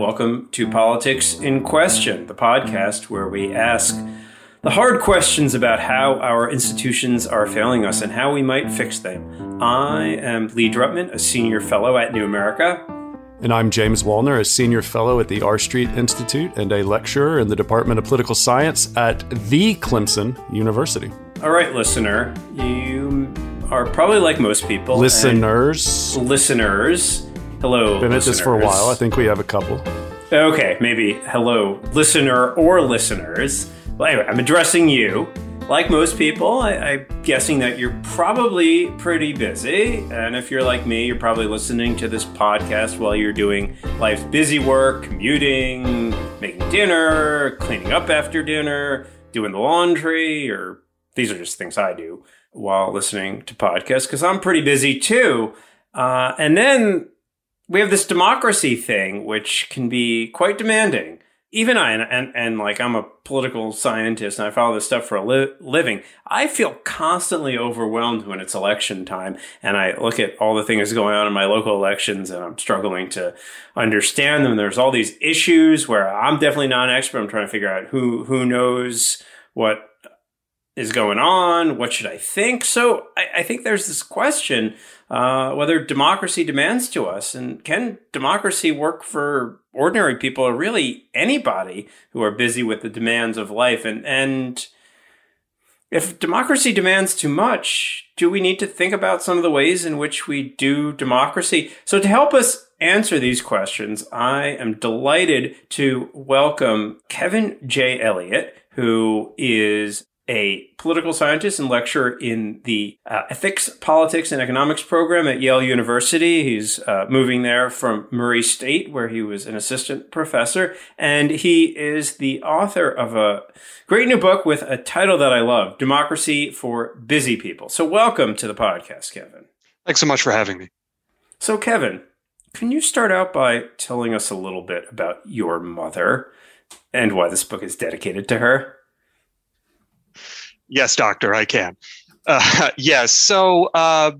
welcome to Politics in Question, the podcast where we ask the hard questions about how our institutions are failing us and how we might fix them. I am Lee Drutman, a senior fellow at New America. And I'm James Wallner, a senior fellow at the R Street Institute and a lecturer in the Department of Political Science at the Clemson University. All right, listener, you are probably like most people. Listeners. Listeners Hello. Been at this for a while. I think we have a couple. Okay, maybe hello, listener or listeners. Well, anyway, I'm addressing you. Like most people, I, I'm guessing that you're probably pretty busy. And if you're like me, you're probably listening to this podcast while you're doing life's busy work, commuting, making dinner, cleaning up after dinner, doing the laundry, or these are just things I do while listening to podcasts because I'm pretty busy too. Uh, and then we have this democracy thing, which can be quite demanding. Even I, and, and, and like I'm a political scientist and I follow this stuff for a li- living, I feel constantly overwhelmed when it's election time and I look at all the things going on in my local elections and I'm struggling to understand them. There's all these issues where I'm definitely not an expert. I'm trying to figure out who, who knows what is going on? What should I think? So I, I think there's this question uh, whether democracy demands to us, and can democracy work for ordinary people or really anybody who are busy with the demands of life? And and if democracy demands too much, do we need to think about some of the ways in which we do democracy? So to help us answer these questions, I am delighted to welcome Kevin J. Elliott, who is a political scientist and lecturer in the uh, ethics, politics, and economics program at Yale University. He's uh, moving there from Murray State, where he was an assistant professor. And he is the author of a great new book with a title that I love Democracy for Busy People. So, welcome to the podcast, Kevin. Thanks so much for having me. So, Kevin, can you start out by telling us a little bit about your mother and why this book is dedicated to her? Yes, doctor, I can. Uh, yes. So uh,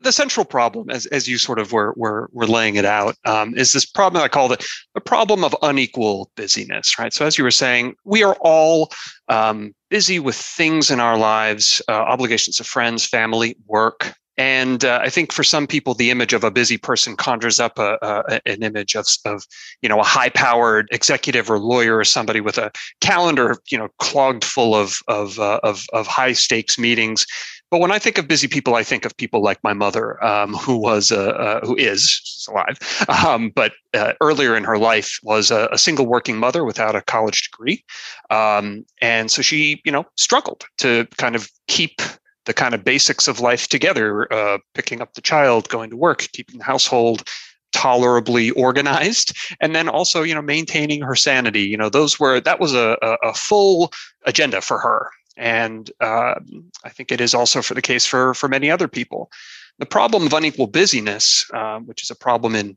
the central problem, as, as you sort of were, were, were laying it out, um, is this problem I call the, the problem of unequal busyness, right? So as you were saying, we are all um, busy with things in our lives, uh, obligations to friends, family, work, and uh, I think for some people, the image of a busy person conjures up a, a, an image of, of, you know, a high-powered executive or lawyer or somebody with a calendar, you know, clogged full of of uh, of, of high-stakes meetings. But when I think of busy people, I think of people like my mother, um, who was uh, uh, who is alive, um, but uh, earlier in her life was a, a, single working mother without a college degree, um, and so she, you know, struggled to kind of keep the kind of basics of life together uh, picking up the child going to work keeping the household tolerably organized and then also you know maintaining her sanity. You know those were that was a, a, full agenda for her. And uh, i think it is also for the case for for many other people. The problem of unequal busyness uh, which is a problem in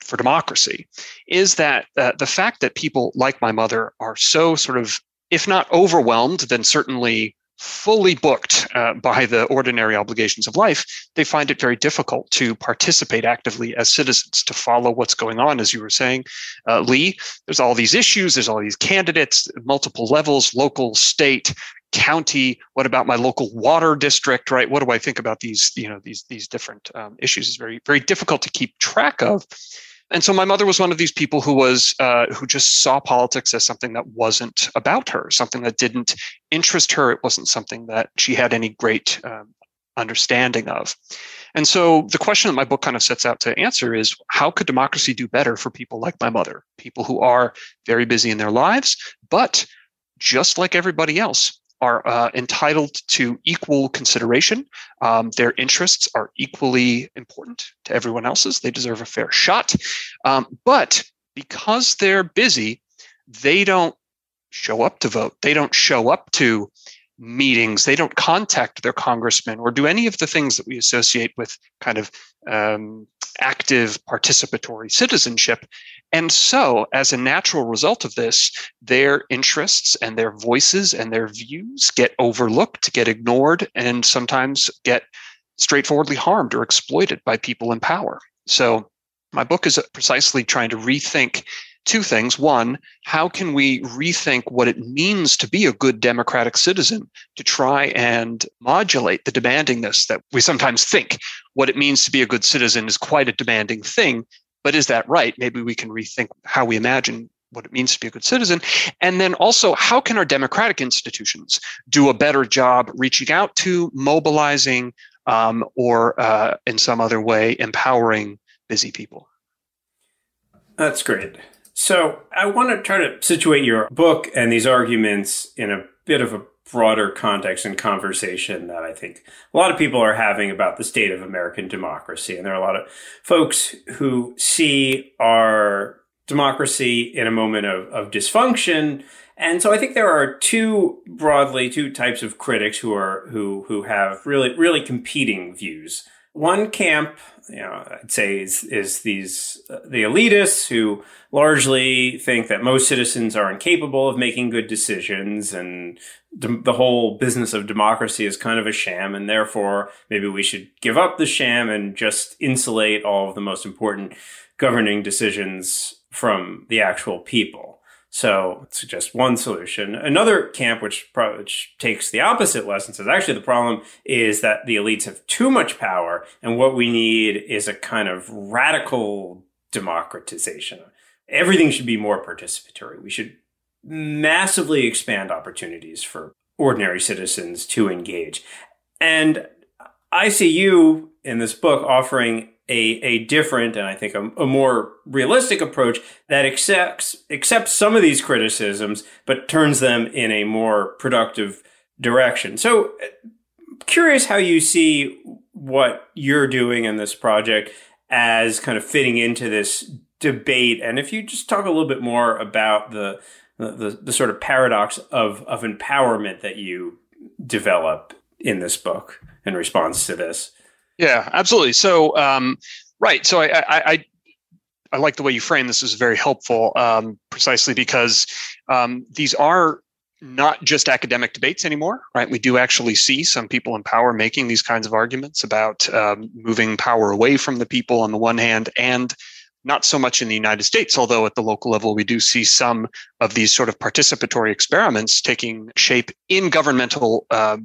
for democracy is that uh, the fact that people like my mother are so sort of if not overwhelmed then certainly fully booked uh, by the ordinary obligations of life, they find it very difficult to participate actively as citizens, to follow what's going on. As you were saying, uh, Lee, there's all these issues, there's all these candidates, multiple levels, local, state, county what about my local water district right? What do i think about these you know these these different um, issues? Is very very difficult to keep track of and so my mother was one of these people who was uh, who just saw politics as something that wasn't about her, something that didn't interest her. It wasn't something that she had any great um, understanding of. And so the question that my book kind of sets out to answer is how could democracy do better for people like my mother, people who are very busy in their lives, but just like everybody else, are uh, entitled to equal consideration. Um, their interests are equally important to everyone else's. They deserve a fair shot. Um, but because they're busy, they don't show up to vote. They don't show up to meetings. They don't contact their congressman or do any of the things that we associate with kind of um, active participatory citizenship. And so, as a natural result of this, their interests and their voices and their views get overlooked, get ignored, and sometimes get straightforwardly harmed or exploited by people in power. So, my book is precisely trying to rethink two things. One, how can we rethink what it means to be a good democratic citizen to try and modulate the demandingness that we sometimes think what it means to be a good citizen is quite a demanding thing. But is that right? Maybe we can rethink how we imagine what it means to be a good citizen. And then also, how can our democratic institutions do a better job reaching out to, mobilizing, um, or uh, in some other way, empowering busy people? That's great. So I want to try to situate your book and these arguments in a bit of a broader context and conversation that I think a lot of people are having about the state of American democracy. And there are a lot of folks who see our democracy in a moment of, of dysfunction. And so I think there are two broadly two types of critics who are who who have really really competing views. One camp you know, I'd say is, is these uh, the elitists who largely think that most citizens are incapable of making good decisions, and de- the whole business of democracy is kind of a sham, and therefore maybe we should give up the sham and just insulate all of the most important governing decisions from the actual people. So it's just one solution. Another camp, which, which takes the opposite lesson, says actually the problem is that the elites have too much power, and what we need is a kind of radical democratization. Everything should be more participatory. We should massively expand opportunities for ordinary citizens to engage. And I see you in this book offering a, a different and I think a, a, more realistic approach that accepts accepts some of these criticisms but turns them in a more productive direction. So uh, curious how you see what you're doing in this project as kind of fitting into this debate and if you just talk a little bit more about the the, the sort of paradox of of empowerment that you develop in this book in response to this. Yeah, absolutely. So, um, right. So, I, I, I, I, like the way you frame this is very helpful, um, precisely because um, these are not just academic debates anymore, right? We do actually see some people in power making these kinds of arguments about um, moving power away from the people on the one hand, and not so much in the United States, although at the local level, we do see some of these sort of participatory experiments taking shape in governmental uh,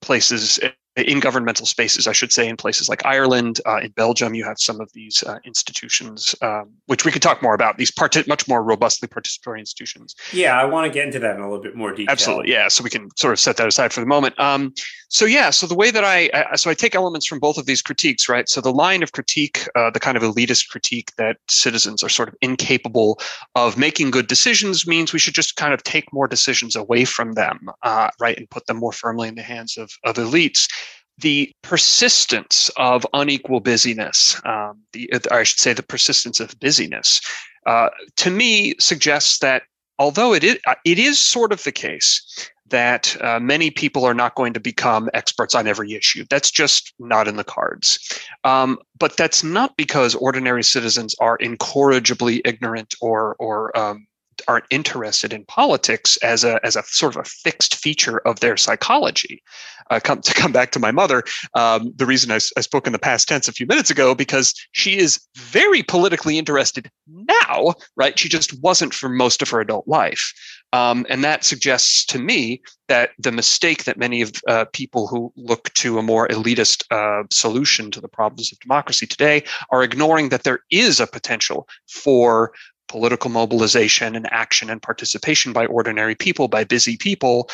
places in governmental spaces, I should say, in places like Ireland, uh, in Belgium, you have some of these uh, institutions, um, which we could talk more about. These part- much more robustly participatory institutions. Yeah, I want to get into that in a little bit more detail. Absolutely, yeah. So we can sort of set that aside for the moment. Um, so yeah, so the way that I, I, so I take elements from both of these critiques, right? So the line of critique, uh, the kind of elitist critique that citizens are sort of incapable of making good decisions, means we should just kind of take more decisions away from them, uh, right, and put them more firmly in the hands of of elites the persistence of unequal busyness, um, the, I should say, the persistence of busyness, uh, to me suggests that although it is, uh, it is sort of the case that uh, many people are not going to become experts on every issue. That's just not in the cards. Um, but that's not because ordinary citizens are incorrigibly ignorant or or um, aren't interested in politics as a as a sort of a fixed feature of their psychology uh, come to come back to my mother. Um, the reason I, I, spoke in the past tense a few minutes ago because she is very politically interested now, right? She just wasn't for most of her adult life, um, and that suggests to me that the mistake that many of uh, people who look to a more elitist uh, solution to the problems of democracy today are ignoring that there is a potential for political mobilization and action and participation by ordinary people, by busy people.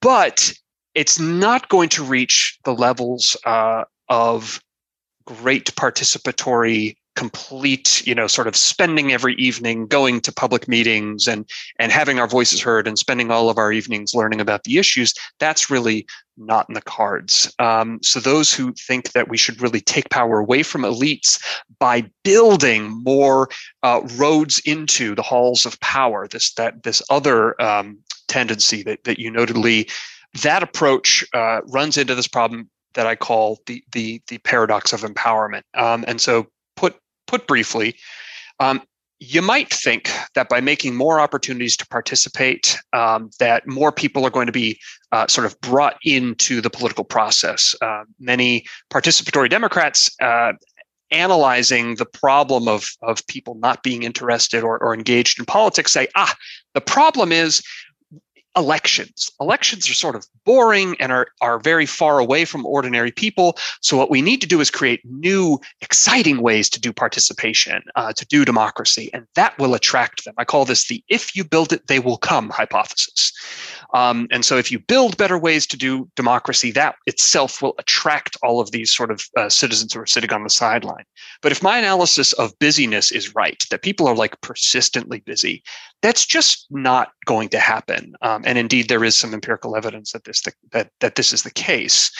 But it's not going to reach the levels uh, of great participatory complete you know sort of spending every evening going to public meetings and and having our voices heard and spending all of our evenings learning about the issues that's really not in the cards um, so those who think that we should really take power away from elites by building more uh, roads into the halls of power this that this other um, tendency that, that you noted, Lee, that approach uh, runs into this problem that I call the the the paradox of empowerment. Um, and so, put briefly, um, you might think that by making more opportunities to participate, um, that more people are going to be uh, sort of brought into the political process. Uh, many participatory Democrats uh, analyzing the problem of, of people not being interested or, or engaged in politics say, ah, the problem is elections. Elections are sort of boring and are, are very far away from ordinary people. So, what we need to do is create new, exciting ways to do participation, uh, to do democracy, and that will attract them. I call this the if you build it, they will come hypothesis. Um, and so, if you build better ways to do democracy, that itself will attract all of these sort of uh, citizens who are sitting on the sideline. But if my analysis of busyness is right, that people are like persistently busy, that's just not going to happen. Um, and indeed, there is some empirical evidence that this that that this is the case.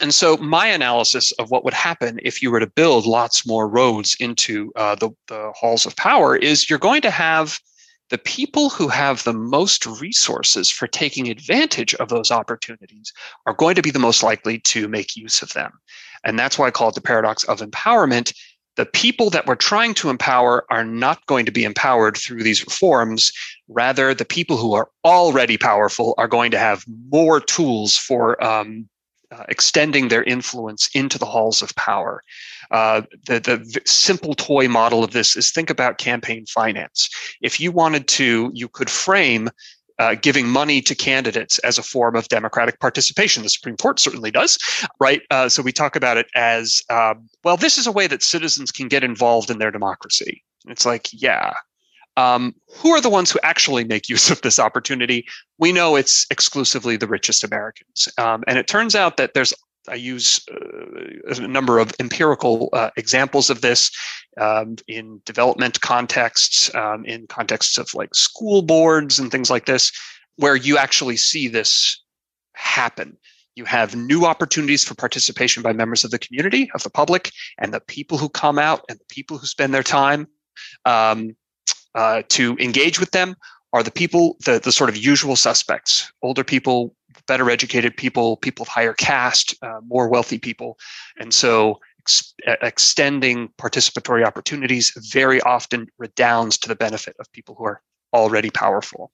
And so, my analysis of what would happen if you were to build lots more roads into uh, the, the halls of power is you're going to have the people who have the most resources for taking advantage of those opportunities are going to be the most likely to make use of them. And that's why I call it the paradox of empowerment. The people that we're trying to empower are not going to be empowered through these reforms. Rather, the people who are already powerful are going to have more tools for um, uh, extending their influence into the halls of power. Uh, the, the simple toy model of this is think about campaign finance. If you wanted to, you could frame uh, giving money to candidates as a form of democratic participation. The Supreme Court certainly does, right? Uh, so we talk about it as um, well, this is a way that citizens can get involved in their democracy. It's like, yeah. Um, who are the ones who actually make use of this opportunity? We know it's exclusively the richest Americans. Um, and it turns out that there's I use uh, a number of empirical uh, examples of this um, in development contexts, um, in contexts of like school boards and things like this, where you actually see this happen. You have new opportunities for participation by members of the community, of the public, and the people who come out and the people who spend their time um, uh, to engage with them are the people, the, the sort of usual suspects, older people, better educated people, people of higher caste, uh, more wealthy people. And so ex- extending participatory opportunities very often redounds to the benefit of people who are already powerful.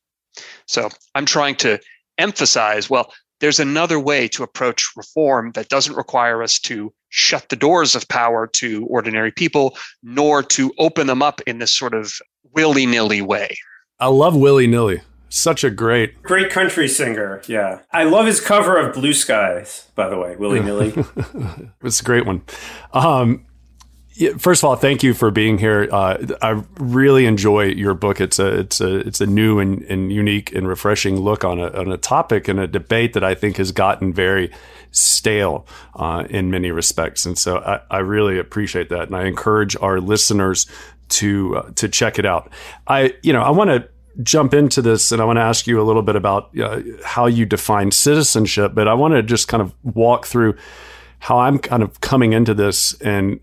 So I'm trying to emphasize well, there's another way to approach reform that doesn't require us to shut the doors of power to ordinary people, nor to open them up in this sort of willy nilly way. I love willy nilly. Such a great, great country singer. Yeah, I love his cover of Blue Skies. By the way, willy nilly. it's a great one. Um, first of all, thank you for being here. Uh, I really enjoy your book. It's a it's a it's a new and, and unique and refreshing look on a on a topic and a debate that I think has gotten very stale uh, in many respects. And so I, I, really appreciate that, and I encourage our listeners to uh, to check it out. I you know I want to jump into this and I want to ask you a little bit about uh, how you define citizenship, but I want to just kind of walk through how I'm kind of coming into this and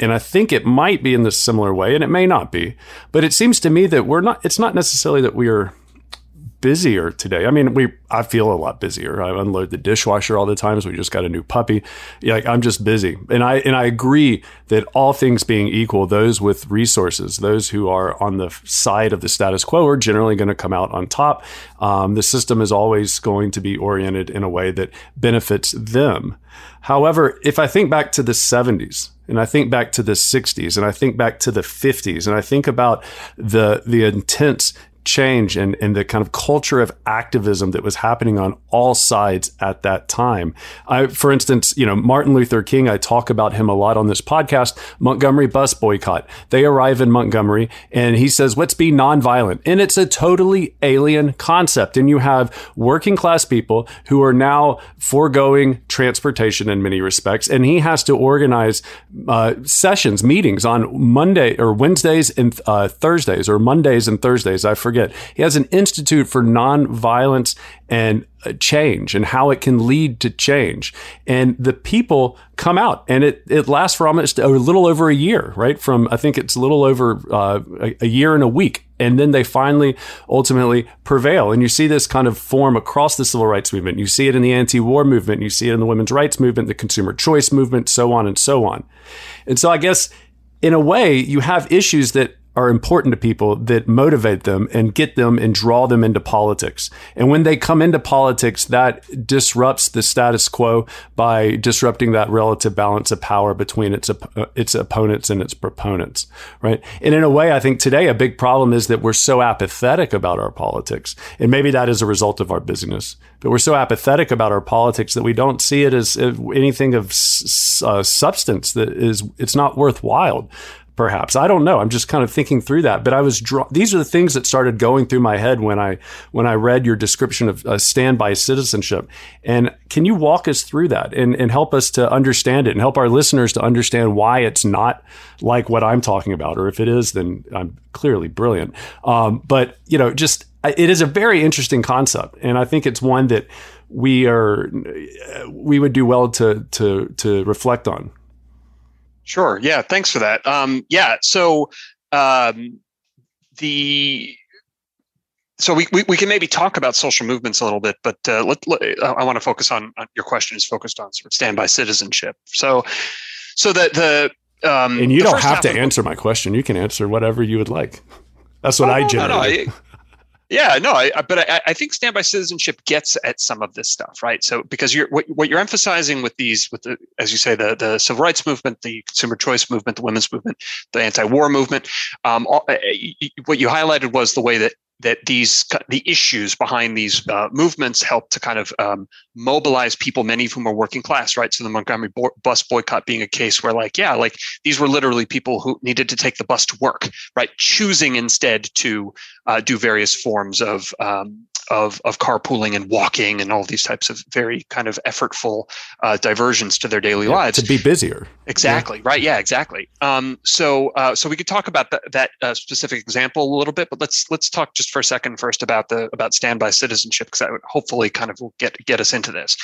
and I think it might be in this similar way and it may not be, but it seems to me that we're not it's not necessarily that we are busier today. I mean, we I feel a lot busier. I unload the dishwasher all the time. So we just got a new puppy. Like I'm just busy, and I and I agree that all things being equal, those with resources, those who are on the side of the status quo, are generally going to come out on top. Um, the system is always going to be oriented in a way that benefits them. However, if I think back to the 70s, and I think back to the 60s and I think back to the 50s and I think about the the intense change and, and the kind of culture of activism that was happening on all sides at that time. I, for instance, you know, Martin Luther King, I talk about him a lot on this podcast, Montgomery bus boycott. They arrive in Montgomery and he says, let's be nonviolent. And it's a totally alien concept. And you have working class people who are now foregoing transportation in many respects. And he has to organize uh, sessions, meetings on Monday or Wednesdays and uh, Thursdays or Mondays and Thursdays. I forget forget. He has an institute for nonviolence and uh, change and how it can lead to change. And the people come out and it, it lasts for almost a little over a year, right? From, I think it's a little over uh, a, a year and a week. And then they finally ultimately prevail. And you see this kind of form across the civil rights movement. You see it in the anti war movement. You see it in the women's rights movement, the consumer choice movement, so on and so on. And so I guess in a way, you have issues that are important to people that motivate them and get them and draw them into politics. And when they come into politics, that disrupts the status quo by disrupting that relative balance of power between its its opponents and its proponents, right? And in a way, I think today a big problem is that we're so apathetic about our politics. And maybe that is a result of our busyness. But we're so apathetic about our politics that we don't see it as anything of uh, substance that is it's not worthwhile perhaps. I don't know. I'm just kind of thinking through that. But i was draw- these are the things that started going through my head when i when i read your description of uh, standby citizenship. And can you walk us through that and, and help us to understand it and help our listeners to understand why it's not like what i'm talking about? Or if it is then i'm clearly brilliant. Um, but you know just it is a very interesting concept. And i think it's one that we are we would do well to to to reflect on Sure. Yeah. Thanks for that. Um, yeah. So um, the so we, we, we can maybe talk about social movements a little bit, but uh, let, let, I want to focus on, on, your question is focused on sort of standby citizenship. So so that the um, and you don't have to answer my question. You can answer whatever you would like. That's what oh, I generally. No, no, yeah, no, I, but I, I, think standby citizenship gets at some of this stuff, right? So because you're what, what you're emphasizing with these, with the as you say, the the civil rights movement, the consumer choice movement, the women's movement, the anti-war movement, um, all, uh, what you highlighted was the way that that these the issues behind these uh, movements help to kind of um, mobilize people, many of whom are working class, right? So the Montgomery bo- bus boycott being a case where, like, yeah, like these were literally people who needed to take the bus to work, right? Choosing instead to uh, do various forms of um, of of carpooling and walking and all these types of very kind of effortful uh, diversions to their daily yeah, lives to be busier. Exactly. Yeah. Right. Yeah. Exactly. Um, so uh, so we could talk about that that uh, specific example a little bit, but let's let's talk just for a second first about the about standby citizenship because that would hopefully kind of get get us into this.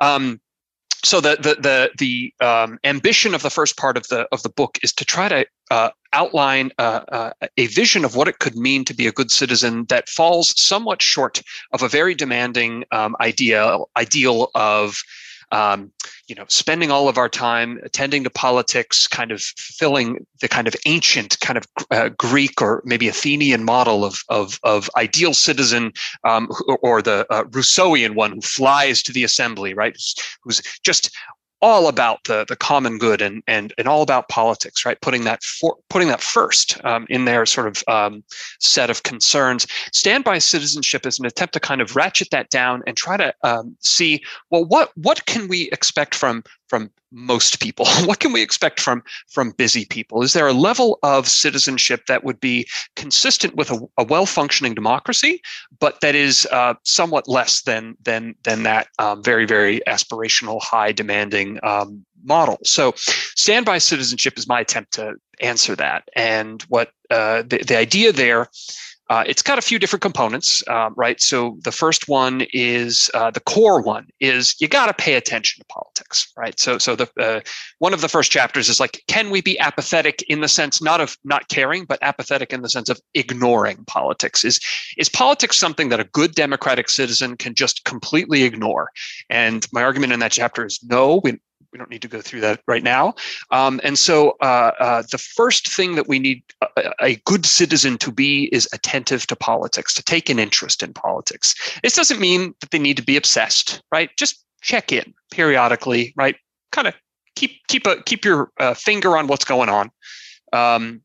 Um, so the the the the um, ambition of the first part of the of the book is to try to uh, outline uh, uh, a vision of what it could mean to be a good citizen that falls somewhat short of a very demanding um, ideal ideal of um, you know, spending all of our time attending to politics, kind of fulfilling the kind of ancient, kind of uh, Greek or maybe Athenian model of of, of ideal citizen, um, or the uh, Rousseauian one who flies to the assembly, right? Who's just all about the the common good and and and all about politics, right? Putting that for, putting that first um, in their sort of um, set of concerns. Standby citizenship is an attempt to kind of ratchet that down and try to um, see well what what can we expect from from most people. What can we expect from from busy people? Is there a level of citizenship that would be consistent with a, a well-functioning democracy but that is uh, somewhat less than than than that um, very very aspirational high demanding um, model? So standby citizenship is my attempt to answer that. And what uh, the, the idea there uh, it's got a few different components, uh, right? So the first one is uh, the core one is you got to pay attention to politics, right? So so the uh, one of the first chapters is like, can we be apathetic in the sense not of not caring, but apathetic in the sense of ignoring politics? Is is politics something that a good democratic citizen can just completely ignore? And my argument in that chapter is no. We we don't need to go through that right now. Um, and so uh, uh, the first thing that we need a, a, good citizen to be is attentive to politics, to take an interest in politics. This doesn't mean that they need to be obsessed, right? Just check in periodically, right? Kind of keep keep a keep your uh, finger on what's going on. Um,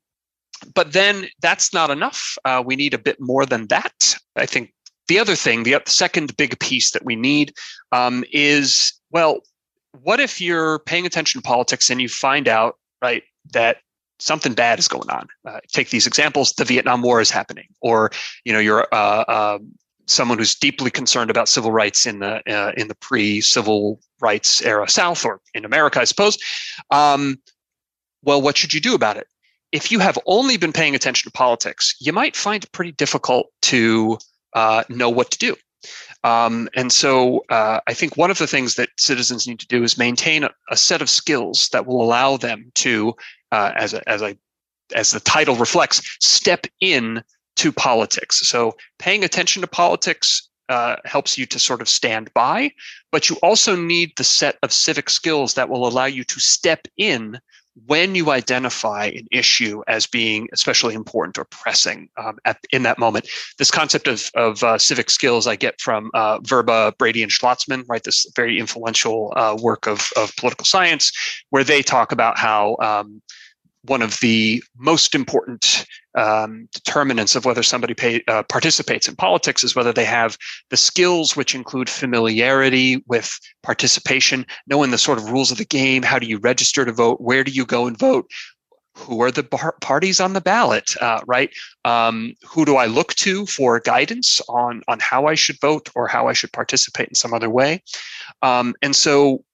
but then that's not enough. Uh, we need a bit more than that. I think the other thing, the second big piece that we need um, is well, what if you're paying attention to politics and you find out, right, that something bad is going on? Uh, take these examples: the Vietnam War is happening, or you know, you're uh, uh, someone who's deeply concerned about civil rights in the uh, in the pre-civil rights era South, or in America, I suppose. Um, well, what should you do about it? if you have only been paying attention to politics, you might find it pretty difficult to uh, know what to do. Um, and so uh, I think one of the things that citizens need to do is maintain a, a set of skills that will allow them to, uh, as, a, as, I, as the title reflects, step in to politics. So paying attention to politics uh, helps you to sort of stand by, but you also need the set of civic skills that will allow you to step in when you identify an issue as being especially important or pressing um, at, in that moment. This concept of, of uh, civic skills I get from uh, Verba, Brady, and Schlozman, right? This very influential uh, work of, of political science, where they talk about how um, one of the most important um, determinants of whether somebody pay, uh, participates in politics is whether they have the skills which include familiarity with participation, knowing the sort of rules of the game. How do you register to vote? Where do you go and vote? Who are the bar- parties on the ballot? Uh, right? Um, who do I look to for guidance on on how I should vote or how I should participate in some other way? Um, and so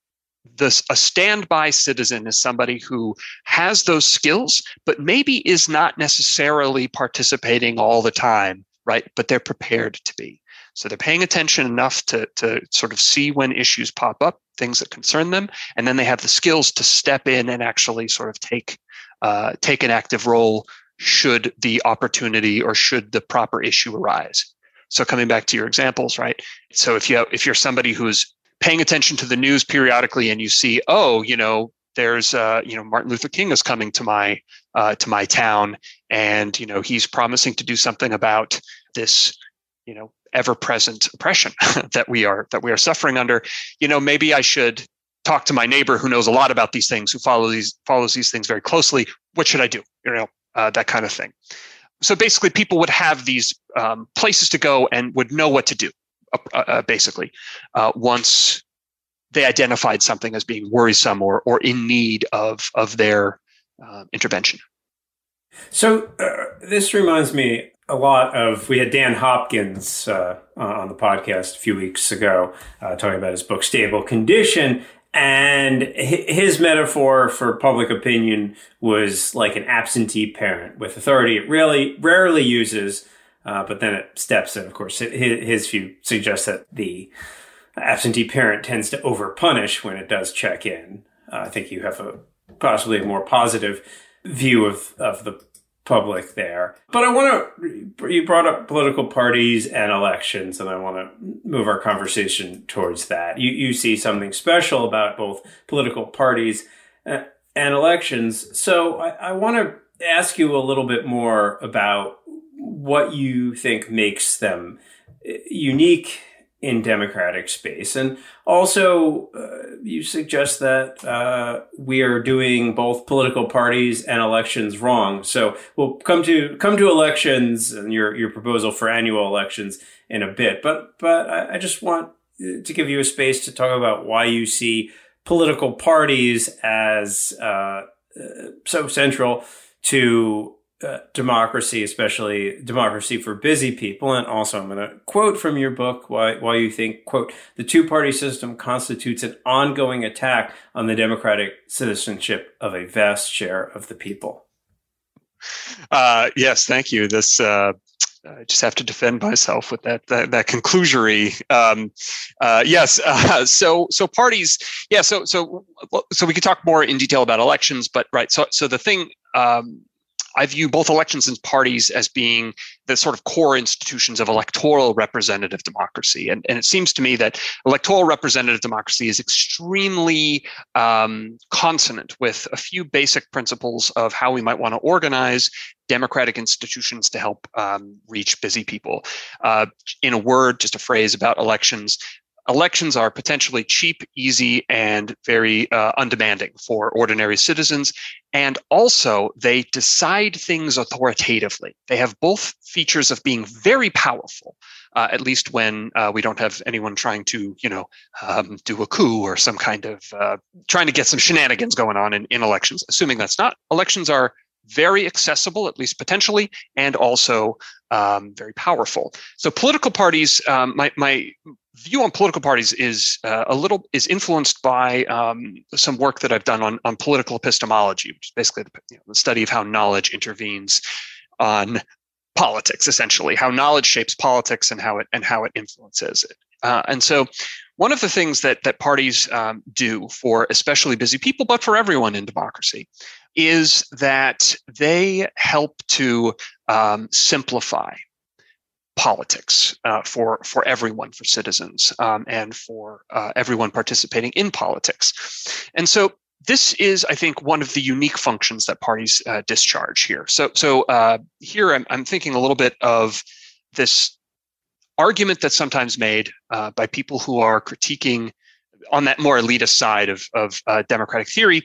this a standby citizen is somebody who has those skills but maybe is not necessarily participating all the time right? But they're prepared to be. So they're paying attention enough to, to sort of see when issues pop up things that concern them and then they have the skills to step in and actually sort of take uh, take an active role should the opportunity or should the proper issue arise. So coming back to your examples right? So if you if you're somebody who's paying attention to the news periodically and you see, oh, you know, there's uh, you know Martin Luther King is coming to my uh, to my town, and you know he's promising to do something about this you know ever-present oppression that we are that we are suffering under. You know, maybe I should talk to my neighbor who knows a lot about these things, who follows these follows these things very closely. What should I do? You know, uh, that kind of thing. So basically, people would have these um, places to go and would know what to do. Uh, uh, basically, uh, once they identified something as being worrisome or, or in need of, of their uh, intervention. So, uh, this reminds me a lot of we had Dan Hopkins uh, on the podcast a few weeks ago talking about his book Stable Condition. And his metaphor for public opinion was like an absentee parent with authority it really rarely uses uh, but then it steps in, of course. His, his view suggests that the absentee parent tends to overpunish when it does check in. Uh, I think you have a possibly a more positive view of, of the public there. But I want to, you brought up political parties and elections, and I want to move our conversation towards that. You, you see something special about both political parties uh, and elections. So I, I want to ask you a little bit more about what you think makes them uh, unique in democratic space. And also uh, you suggest that uh, we are doing both political parties and elections wrong. So we'll come to come to elections and your your proposal for annual elections in a bit. But but i, I just want uh, to give you a space to talk about why you see political parties as uh, uh so central to uh, democracy, especially democracy for busy people. And also, I'm going to quote from your book why, why you think, quote, the two party system constitutes an ongoing attack on the democratic citizenship of a vast share of the people. Uh, yes, thank you. This, uh, I just have to defend myself with that that, that conclusory. Um, uh, yes, uh, so so parties, yeah. So so so we could talk more in detail about elections, but right. So so the thing um, I view both elections and parties as being the sort of core institutions of electoral representative democracy. And, and it seems to me that electoral representative democracy is extremely um, consonant with a few basic principles of how we might want to organize democratic institutions to help um, reach busy people. Uh, in a word, just a phrase about elections, elections are potentially cheap, easy, and very uh, undemanding for ordinary citizens. And also, they decide things authoritatively. They have both features of being very powerful, uh, at least when uh, we don't have anyone trying to, you know, um, do a coup or some kind of uh, trying to get some shenanigans going on in, in elections. Assuming that's not, elections are very accessible, at least potentially, and also um, very powerful. So political parties, um, my, my view on political parties is uh, a little is influenced by um, some work that I've done on, on political epistemology, which is basically the, you know, the study of how knowledge intervenes on politics, essentially, how knowledge shapes politics and how it and how it influences it. Uh, and so, one of the things that that parties um, do for especially busy people, but for everyone in democracy, is that they help to um, simplify politics uh, for for everyone, for citizens, um, and for uh, everyone participating in politics. And so this is, I think, one of the unique functions that parties uh, discharge here. So, so uh, here I'm, I'm thinking a little bit of this argument that's sometimes made uh, by people who are critiquing on that more elitist side of, of uh, democratic theory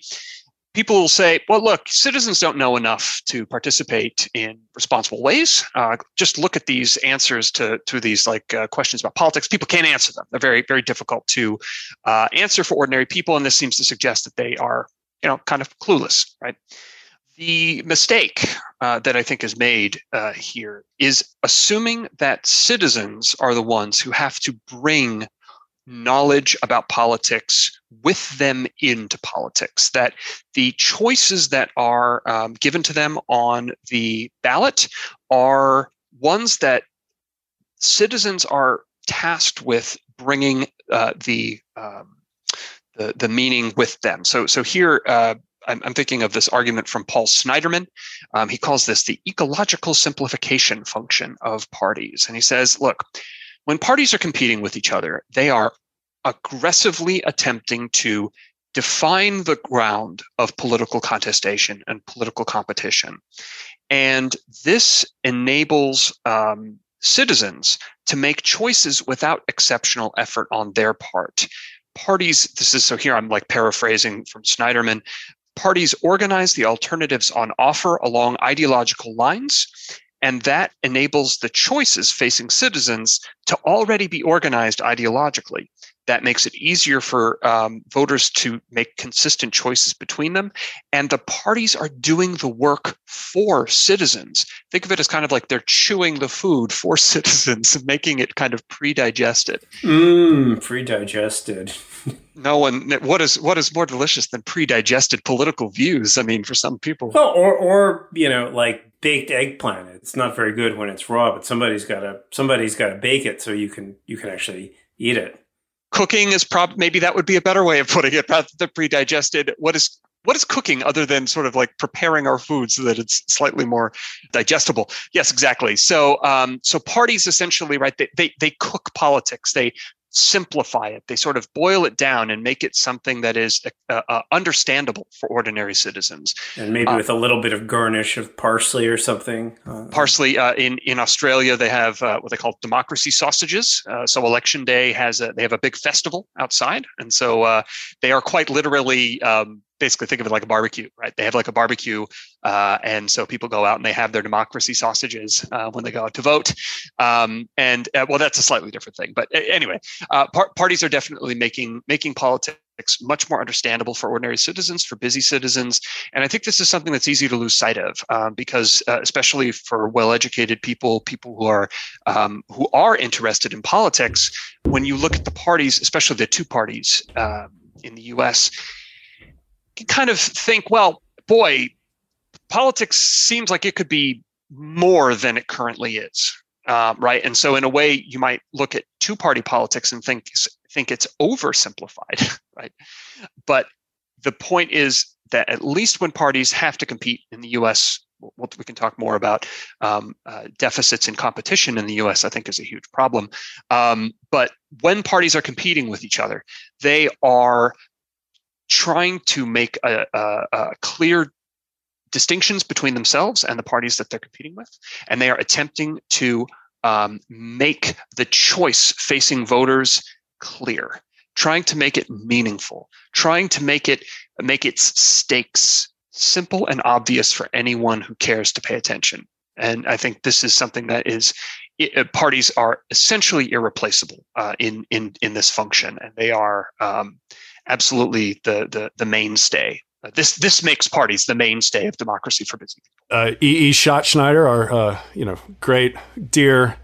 people will say, well, look, citizens don't know enough to participate in responsible ways. Uh, just look at these answers to, to these like uh, questions about politics. People can't answer them. They're very, very difficult to uh, answer for ordinary people. And this seems to suggest that they are, you know, kind of clueless, right? The mistake uh, that I think is made uh, here is assuming that citizens are the ones who have to bring knowledge about politics with them into politics, that the choices that are um, given to them on the ballot are ones that citizens are tasked with bringing uh, the, um, the, the meaning with them. So so here. Uh, I'm, thinking of this argument from Paul Sniderman. Um, he calls this the ecological simplification function of parties. And he says, look, when parties are competing with each other, they are aggressively attempting to define the ground of political contestation and political competition. And this enables um, citizens to make choices without exceptional effort on their part. Parties, this is so here I'm like paraphrasing from Sniderman. Parties organize the alternatives on offer along ideological lines and that enables the choices facing citizens to already be organized ideologically. That makes it easier for um, voters to make consistent choices between them. And the parties are doing the work for citizens. Think of it as kind of like they're chewing the food for citizens making it kind of pre-digested. Mmm, pre-digested. no one what is what is more delicious than pre-digested political views? I mean, for some people. Well, or or you know, like baked eggplant. It's not very good when it's raw, but somebody's got to somebody's got to bake it so you can you can actually eat it. Cooking is prob maybe that would be a better way of putting it rather than pre-digested. What is what is cooking other than sort of like preparing our food so that it's slightly more digestible yes exactly so um, so parties essentially right they, they they cook politics they simplify it. They sort of boil it down and make it something that is uh, uh, understandable for ordinary citizens. And maybe uh, with a little bit of garnish of parsley or something. Uh, parsley uh, in in Australia, they have uh, what they call democracy sausages. so election day has a, they have a big festival outside, and so they are quite literally. Um, basically think of it like a barbecue, right? They have like a barbecue, uh, and so people go out and they have their democracy sausages uh, when they go out to vote. Um, and uh, well, that's a slightly different thing, but anyway, uh, par- parties are definitely making making politics much more understandable for ordinary citizens, for busy citizens, and I think this is something that's easy to lose sight of um, because, uh, especially for well-educated people, people who are um, who are interested in politics, when you look at the parties, especially the two parties um, in the U.S kind of think, well, boy, politics seems like it could be more than it currently is, uh, right? And so, in a way, you might look at two-party politics and think think it's oversimplified, right? But the point is that at least when parties have to compete in the U.S., we can talk more about um, uh, deficits in competition in the U.S. I think is a huge problem. Um, but when parties are competing with each other, they are trying to make a, a, a clear distinctions between themselves and the parties that they're competing with, and they are attempting to um, make the choice facing voters clear, trying to make it meaningful, trying to make it make its stakes simple and obvious for anyone who cares to pay attention. And I think this is something that is it, parties are essentially irreplaceable uh, in in in this function, and they are um, absolutely the the, the mainstay this this makes parties the mainstay of democracy for busy people. Uh, E. E. Schattschneider, our uh, you know great dear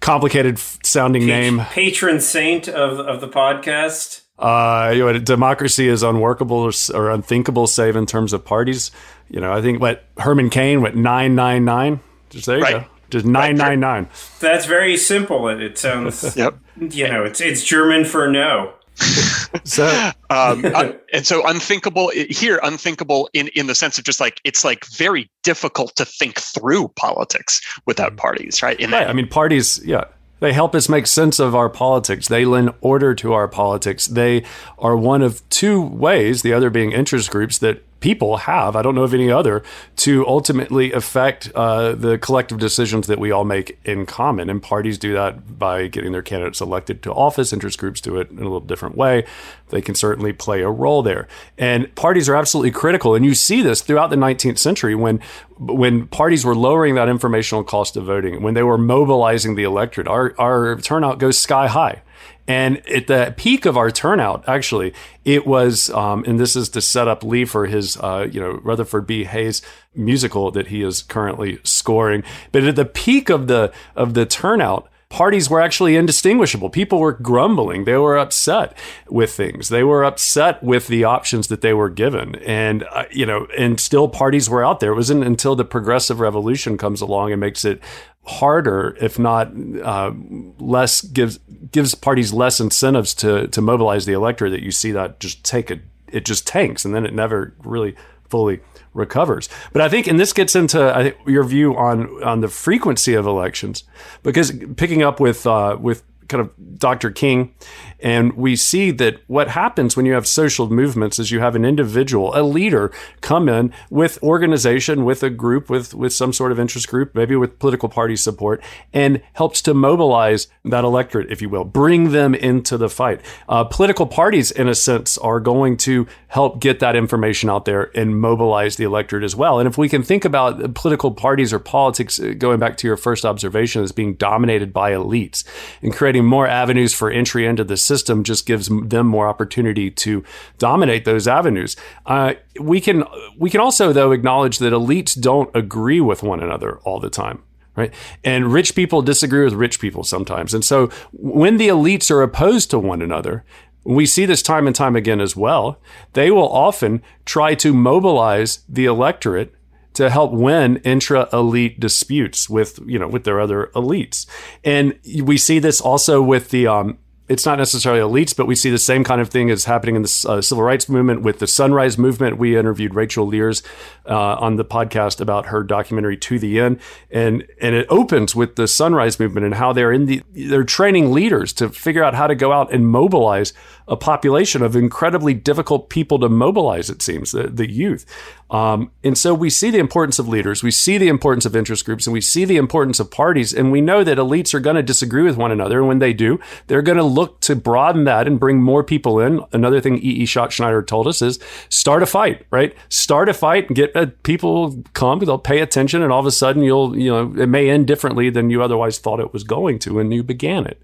complicated sounding name patron saint of of the podcast uh, you know, democracy is unworkable or, or, unthinkable, save in terms of parties. You know, I think what Herman Cain, went nine nine nine. Just there you right. go. Just nine nine nine. That's very simple. It, it sounds. yep. You know, it's it's German for no. so um, and so unthinkable here unthinkable in in the sense of just like it's like very difficult to think through politics without mm. parties right in right. That, i mean parties yeah they help us make sense of our politics. They lend order to our politics. They are one of two ways, the other being interest groups, that people have, I don't know of any other, to ultimately affect uh, the collective decisions that we all make in common. And parties do that by getting their candidates elected to office. Interest groups do it in a little different way. They can certainly play a role there. And parties are absolutely critical. And you see this throughout the 19th century when when parties were lowering that informational cost of voting, when they were mobilizing the electorate, our, our turnout goes sky high. And at the peak of our turnout, actually, it was, um, and this is to set up Lee for his, uh, you know, Rutherford B. Hayes musical that he is currently scoring. But at the peak of the of the turnout, parties were actually indistinguishable. People were grumbling. They were upset with things. They were upset with the options that they were given. And, uh, you know, and still parties were out there. It wasn't until the progressive revolution comes along and makes it harder, if not uh, less, gives gives parties less incentives to to mobilize the electorate. That you see that just take a it just tanks, and then it never really fully recovers. But I think, and this gets into I your view on on the frequency of elections, because picking up with uh, with kind of Dr. King and we see that what happens when you have social movements is you have an individual, a leader come in with organization, with a group, with, with some sort of interest group, maybe with political party support, and helps to mobilize that electorate, if you will, bring them into the fight. Uh, political parties, in a sense, are going to help get that information out there and mobilize the electorate as well. And if we can think about political parties or politics, uh, going back to your first observation, as being dominated by elites and creating more avenues for entry into the system just gives them more opportunity to dominate those avenues. Uh, we can we can also though acknowledge that elites don't agree with one another all the time right? And rich people disagree with rich people sometimes. And so when the elites are opposed to one another, we see this time and time again as well. They will often try to mobilize the electorate to help win intra elite disputes with you know with their other elites, and we see this also with the um, it's not necessarily elites, but we see the same kind of thing as happening in the uh, civil rights movement with the Sunrise Movement. We interviewed Rachel Lears uh, on the podcast about her documentary To the End, and and it opens with the Sunrise Movement and how they're in the they're training leaders to figure out how to go out and mobilize a population of incredibly difficult people to mobilize. It seems the the youth, um, and so we see the importance of leaders, we see the importance of interest groups, and we see the importance of parties, and we know that elites are going to disagree with one another, and when they do, they're going to look to broaden that and bring more people in. Another thing E. E. Schattschneider told us is start a fight, right? Start a fight and get uh, people come, they'll pay attention, and all of a sudden you'll, you know, it may end differently than you otherwise thought it was going to when you began it.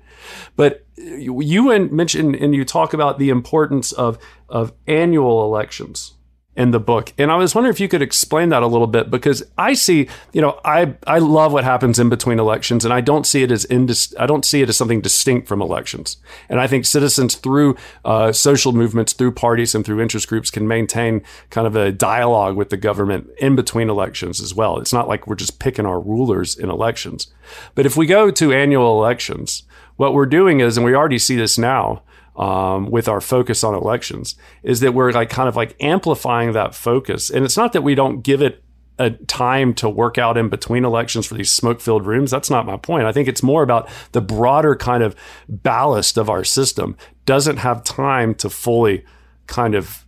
But you mentioned and you talk about the importance of of annual elections in the book. And I was wondering if you could explain that a little bit because I see, you know, I I love what happens in between elections and I don't see it as indis- I don't see it as something distinct from elections. And I think citizens through uh, social movements, through parties and through interest groups can maintain kind of a dialogue with the government in between elections as well. It's not like we're just picking our rulers in elections. But if we go to annual elections, what we're doing is, and we already see this now, um, with our focus on elections is that we're like kind of like amplifying that focus. And it's not that we don't give it a time to work out in between elections for these smoke filled rooms. That's not my point. I think it's more about the broader kind of ballast of our system doesn't have time to fully kind of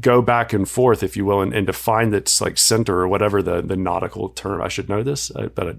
go back and forth, if you will, and, and define its like center or whatever the, the nautical term. I should know this, uh, but uh,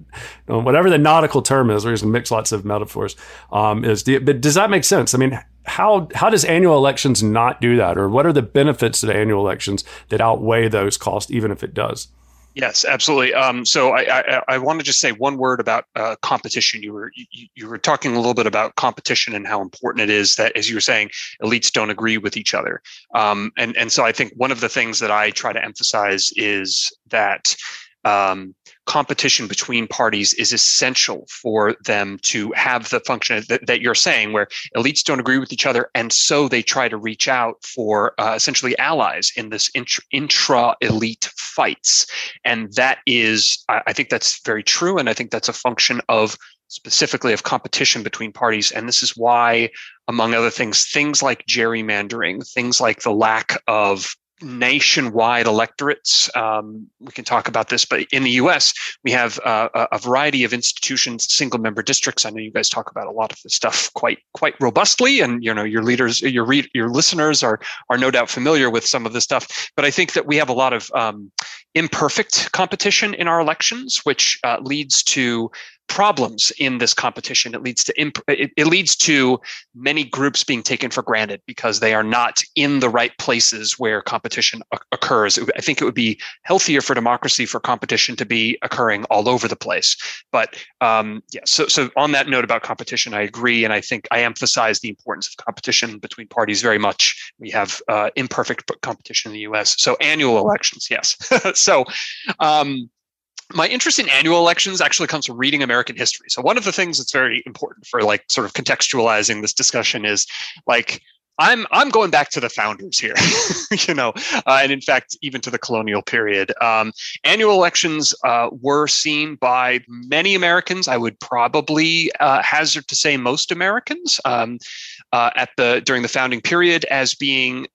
uh, whatever the nautical term is, we're going to mix lots of metaphors. Um, is the, but does that make sense? I mean, how how does annual elections not do that, or what are the benefits the annual elections that outweigh those costs, even if it does? Yes, absolutely. Um, so I, I, I, want to just say one word about uh, competition. You were you, you, were talking a little bit about competition and how important it is that, as you were saying, elites don't agree with each other. Um, and and so I think one of the things that I try to emphasize is that um, competition between parties is essential for them to have the function that, that, you're saying, where elites don't agree with each other, and so they try to reach out for uh, essentially allies in this intra elite fights. And that is, I, I think that's very true, and I think that's a function of specifically of competition between parties. And this is why, among other things, things like gerrymandering, things like the lack of nationwide electorates. Um, we can talk about this, but in the U.S., we have uh, a variety of institutions, single-member districts. I know you guys talk about a lot of this stuff quite quite robustly, and you know your leaders, your read, your listeners are are no doubt familiar with some of this stuff. But I think that we have a lot of um, imperfect competition in our elections, which uh, leads to problems in this competition. It leads to imp- it, it, leads to many groups being taken for granted because they are not in the right places where competition o- occurs. I think it would be healthier for democracy for competition to be occurring all over the place. But um, yeah, so so on that note about competition, I agree, and I think I emphasize the importance of competition between parties very much. We have uh, imperfect competition in the U.S. So annual elections, yes. so. Um, my interest in annual elections actually comes from reading American history. So one of the things that's very important for like sort of contextualizing this discussion is like I'm I'm going back to the founders here, you know, uh, and in fact even to the colonial period. Um, annual elections uh, were seen by many Americans. I would probably uh, hazard to say most Americans um, uh, at the during the founding period as being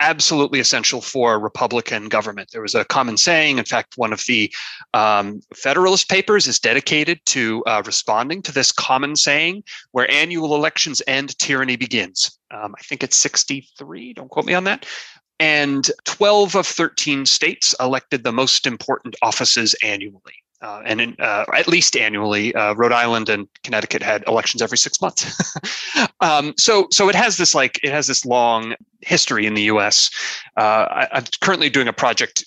absolutely essential for Republican government. There was a common saying. In fact, one of the um, Federalist Papers is dedicated to uh, responding to this common saying where annual elections end, tyranny begins. Um, I think it's 63, don't quote me on that. And 12 of 13 states elected the most important offices annually uh, and in, uh, at least annually. Uh, Rhode Island and Connecticut had elections every six months. um, so, so it has this like it has this long history in the U.S. Uh, I, am currently doing a project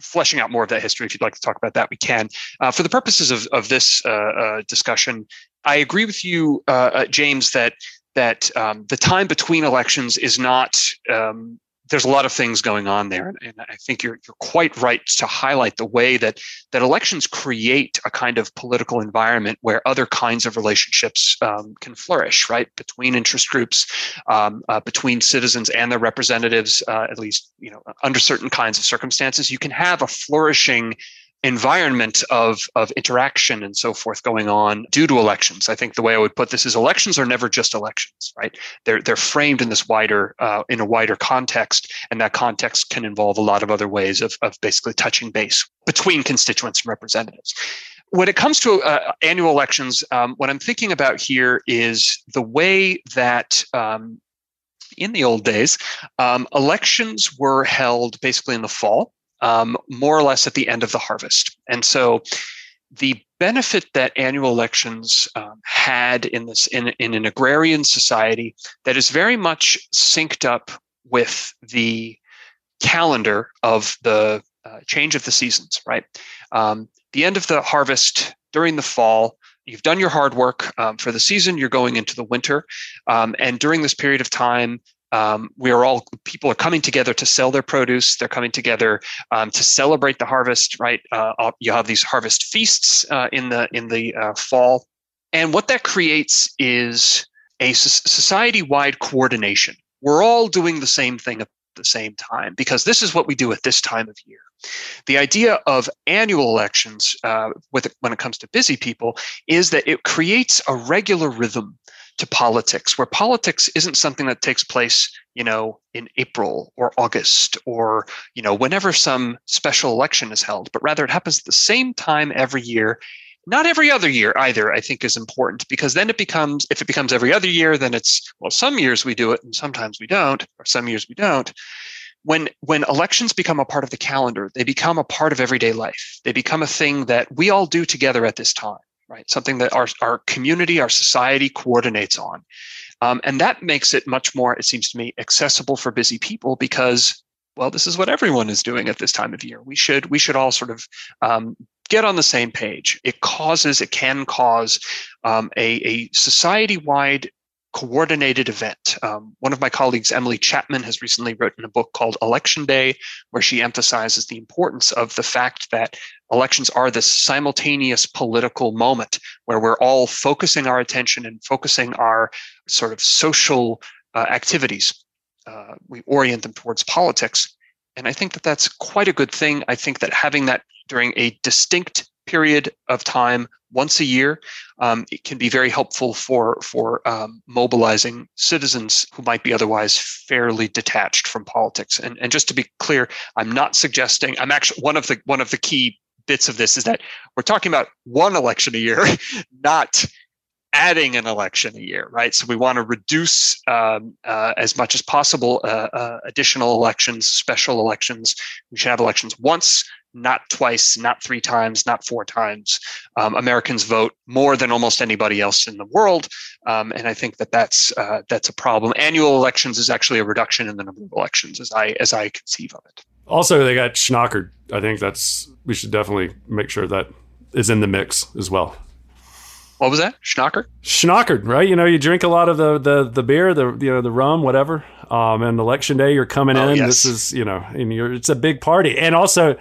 fleshing out more of that history. If you'd like to talk about that, we can. Uh, for the purposes of of this uh, discussion, I agree with you, James, that that um, the time between elections is not um, there's a lot of things going on there. And, and I think you're, you're quite right to highlight the way that, that elections create a kind of political environment where other kinds of relationships um, can flourish, right? Between interest groups, um, uh, between citizens and their representatives, uh, at least, you know, under certain kinds of circumstances, you can have a flourishing environment of, of interaction and so forth going on due to elections. I think the way I would put this is elections are never just elections, right? They're, they're framed in this wider, uh, in a wider context, and that context can involve a lot of other ways of, of basically touching base between constituents and representatives. When it comes to uh, annual elections, um, what I'm thinking about here is the way that um, in the old days, um, elections were held basically in the fall um, more or less at the end of the harvest. And so the benefit that annual elections um, had in this in, in an agrarian society that is very much synced up with the calendar of the uh, change of the seasons right um, the end of the harvest during the fall you've done your hard work um, for the season you're going into the winter um, and during this period of time um, we are all people are coming together to sell their produce. They're coming together um, to celebrate the harvest. Right? Uh, you have these harvest feasts uh, in the in the uh, fall, and what that creates is a society-wide coordination. We're all doing the same thing at the same time because this is what we do at this time of year. The idea of annual elections, uh, with when it comes to busy people, is that it creates a regular rhythm to politics, where politics isn't something that takes place, you know, in April or August or, you know, whenever some special election is held, but rather it happens at the same time every year. Not every other year either, I think is important because then it becomes, if it becomes every other year, then it's, well, some years we do it and sometimes we don't, or some years we don't. When when elections become a part of the calendar they become a part of everyday life. They become a thing that we all do together at this time right? Something that our, our community, our society coordinates on. Um, and that makes it much more, it seems to me, accessible for busy people because well, this is what everyone is doing at this time of year. We should we should all sort of um, get on the same page. It causes it can cause um, a, a society wide coordinated event. Um, one of my colleagues, Emilee Chapman, has recently written a book called Election Day, where she emphasizes the importance of the fact that elections are this simultaneous political moment where we're all focusing our attention and focusing our sort of social uh, activities. Uh, we orient them towards politics. And I think that that's quite a good thing. I think that having that during a distinct period of time once a year um, it can be very helpful for for um, mobilizing citizens who might be otherwise fairly detached from politics and and just to be clear i'm not suggesting i'm actually one of the one of the key bits of this is that we're talking about one election a year not adding an election a year, right? So we want to reduce um, uh, as much as possible uh, uh, additional elections, special elections. We should have elections once, not twice, not three times, not four times. Um, Americans vote more than almost anybody else in the world, um, and I think that that's uh, that's a problem. Annual elections is actually a reduction in the number of elections, as I as I conceive of it. Also, they got schnockered. I think that's we should definitely make sure that is in the mix as well what was that? Schnocker? Schnockered, right? You know, you drink a lot of the the the beer, the you know the rum, whatever. Um, and election day, you're coming oh, in. Yes. This is you know, and you're it's a big party, and also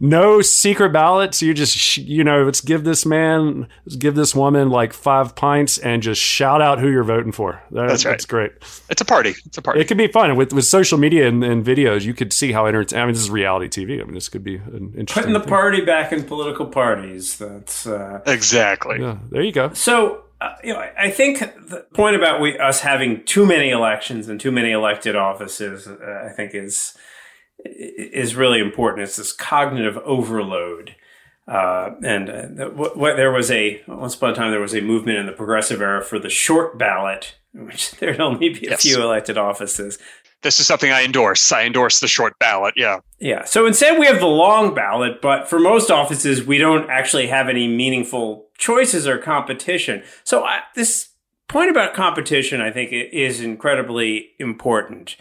no secret ballots. You just, you know, let's give this man, let's give this woman like five pints and just shout out who you're voting for. That, that's right. That's great. It's a party. It's a party. It could be fun with with social media and, and videos. You could see how entertaining. I mean, this is reality TV. I mean, this could be an interesting. Putting the thing. party back in political parties. That's uh, exactly. Yeah. There you go. So. Uh, you know, I think the point about we, us having too many elections and too many elected offices, uh, I think is is really important. It's this cognitive overload. Uh, and uh, what, what, there was a once upon a time there was a movement in the progressive era for the short ballot, which there'd only be a yes. few elected offices. This is something I endorse. I endorse the short ballot. Yeah. Yeah. So instead, we have the long ballot, but for most offices, we don't actually have any meaningful choices or competition. So I, this point about competition, I think, is incredibly important.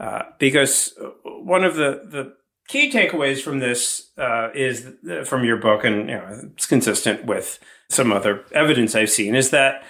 Uh, because one of the, the key takeaways from this uh, is from your book, and you know, it's consistent with some other evidence I've seen, is that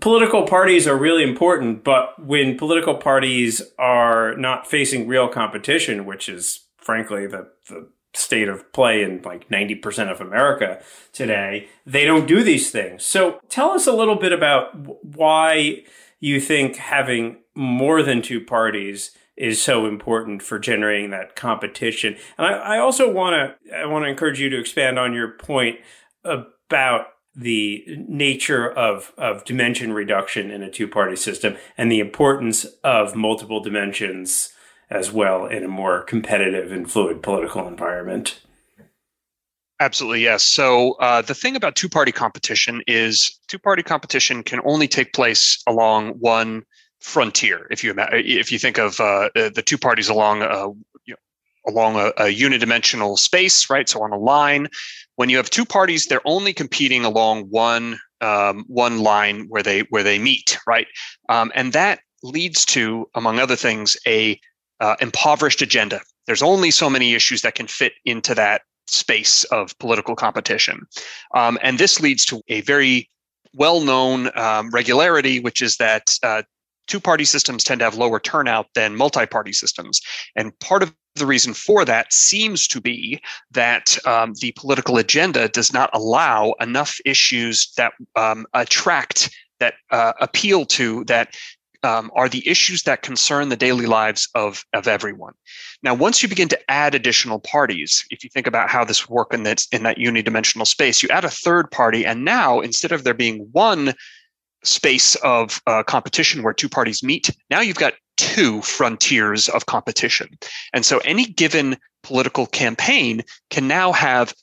political parties are really important, but when political parties are not facing real competition, which is frankly the, the state of play in like 90% of America today, they don't do these things. So tell us a little bit about why you think having more than two parties is so important for generating that competition. And I, I also want to I want to encourage you to expand on your point about the nature of, of dimension reduction in a two party system and the importance of multiple dimensions as well in a more competitive and fluid political environment. Absolutely, yes. So uh, the thing about two party competition is two party competition can only take place along one frontier. If you if you think of uh, the two parties along a you know, along a, a unidimensional space, right? So on a line, when you have two parties, they're only competing along one um, one line where they where they meet, right? Um, and that leads to, among other things, a uh, impoverished agenda. There's only so many issues that can fit into that space of political competition, um, and this leads to a very well-known um, regularity, which is that uh, two party systems tend to have lower turnout than multi party systems. And part of the reason for that seems to be that um, the political agenda does not allow enough issues that um, attract, that uh, appeal to, that um, are the issues that concern the daily lives of, of everyone. Now, once you begin to add additional parties, if you think about how this work in that in that unidimensional space, you add a third party, and now instead of there being one space of uh, competition where two parties meet, now you've got two frontiers of competition. And so any given political campaign can now have,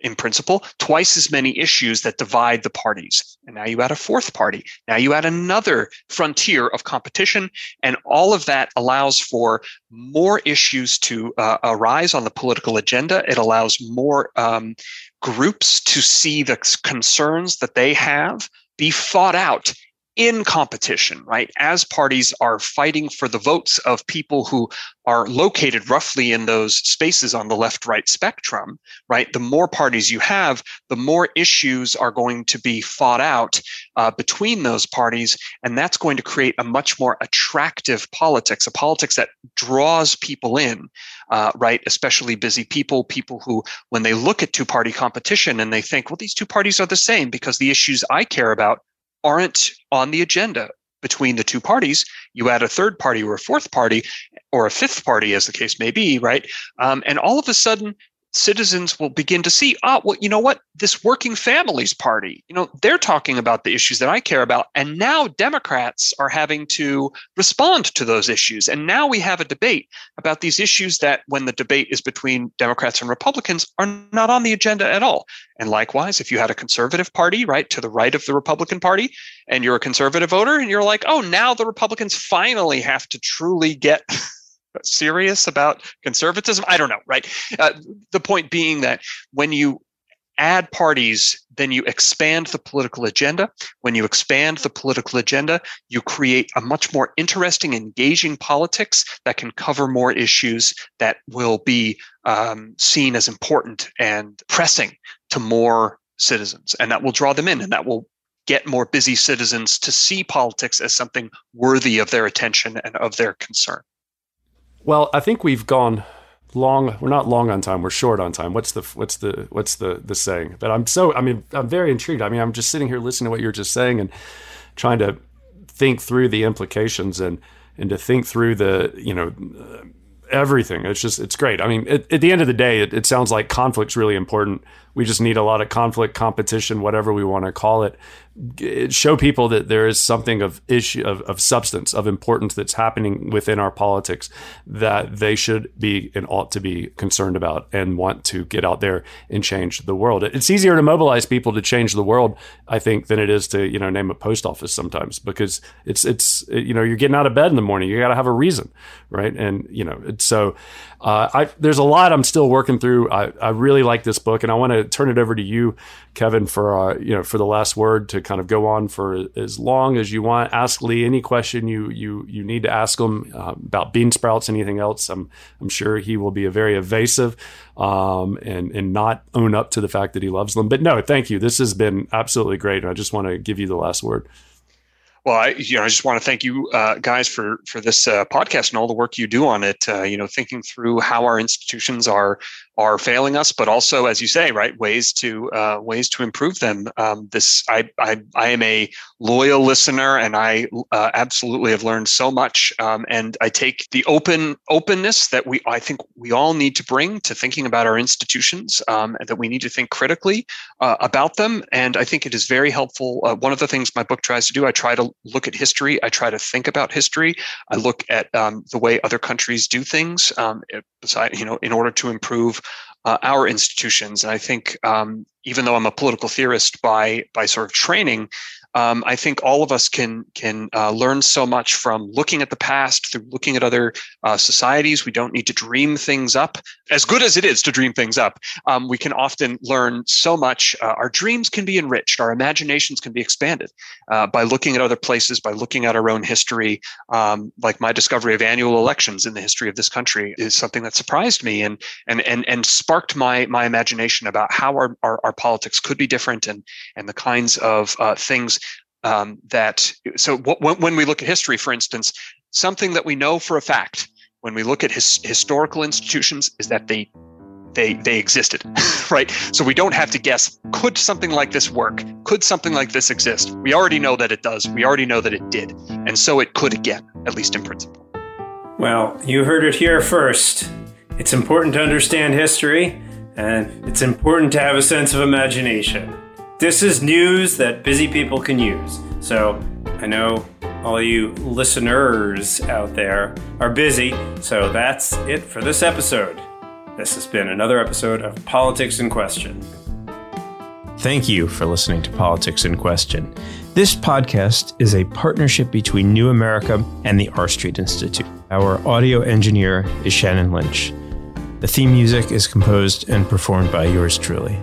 in principle, twice as many issues that divide the parties. And now you add a fourth party. Now you add another frontier of competition. And all of that allows for more issues to uh, arise on the political agenda. It allows more um, groups to see the concerns that they have be fought out in competition, right? As parties are fighting for the votes of people who are located roughly in those spaces on the left right spectrum, right? The more parties you have, the more issues are going to be fought out uh, between those parties. And that's going to create a much more attractive politics, a politics that draws people in, uh, right? Especially busy people, people who, when they look at two party competition and they think, well, these two parties are the same because the issues I care about aren't on the agenda between the two parties. You add a third party or a fourth party or a fifth party, as the case may be, right? Um, and all of a sudden, citizens will begin to see, ah, well, you know what? This working families party, you know, they're talking about the issues that I care about. And now Democrats are having to respond to those issues. And now we have a debate about these issues that, when the debate is between Democrats and Republicans, are not on the agenda at all. And likewise, if you had a conservative party, right, to the right of the Republican Party, and you're a conservative voter, and you're like, oh, now the Republicans finally have to truly get serious about conservatism. I don't know, right? Uh, the point being that when you add parties, then you expand the political agenda. When you expand the political agenda, you create a much more interesting, engaging politics that can cover more issues that will be um, seen as important and pressing to more citizens. And that will draw them in and that will get more busy citizens to see politics as something worthy of their attention and of their concern. Well, I think we've gone long. We're not long on time. We're short on time. What's the what's the what's the the saying? But I'm so. I mean, I'm very intrigued. I mean, I'm just sitting here listening to what you're just saying and trying to think through the implications and and to think through the you know everything. It's just it's great. I mean, at, at the end of the day, it, it sounds like conflict's really important. We just need a lot of conflict, competition, whatever we want to call it, show people that there is something of issue of, of substance of importance that's happening within our politics that they should be and ought to be concerned about and want to get out there and change the world. It's easier to mobilize people to change the world i think than it is to you know name a post office sometimes because it's it's you know you're getting out of bed in the morning. You got to have a reason right? And you know so uh, I, there's a lot i'm still working through. I, I really like this book and i want to turn it over to you Kevin for uh, you know for the last word to kind of go on for as long as you want. Ask Lee any question you you you need to ask him uh, about bean sprouts, anything else. I'm I'm sure he will be a very evasive um, and and not own up to the fact that he loves them. But no, thank you. This has been absolutely great, and I just want to give you the last word. Well, I, you know, I just want to thank you uh, guys for for this uh, podcast and all the work you do on it. Uh, you know, thinking through how our institutions are are failing us, but also, as you say, right, ways to uh, ways to improve them. Um, this, I, I, I am a loyal listener, and I uh, absolutely have learned so much. Um, and I take the open openness that we, I think, we all need to bring to thinking about our institutions, um, and that we need to think critically uh, about them. And I think it is very helpful. Uh, one of the things my book tries to do, I try to look at history. I try to think about history. I look at um, the way other countries do things. Um, beside, you know, in order to improve uh, our institutions. And I think um, even though I'm a political theorist by by sort of training, um, I think all of us can can uh, learn so much from looking at the past through looking at other uh, societies. We don't need to dream things up. As good as it is to dream things up, um, we can often learn so much. Uh, our dreams can be enriched. Our imaginations can be expanded uh, by looking at other places, by looking at our own history. Um, like my discovery of annual elections in the history of this country is something that surprised me and and and and sparked my my imagination about how our our, our politics could be different and and the kinds of uh, things um, that so w- when we look at history for instance something that we know for a fact when we look at his, historical institutions is that they they they existed right? So we don't have to guess could something like this work? Could something like this exist? We already know that it does. We already know that it did. And so it could again at least in principle. Well you heard it here first. It's important to understand history and it's important to have a sense of imagination this is news that busy people can use. So I know all you listeners out there are busy, so that's it for this episode. This has been another episode of Politics in Question. Thank you for listening to Politics in Question. This podcast is a partnership between New America and the R Street Institute. Our audio engineer is Shannon Lynch. The theme music is composed and performed by yours truly.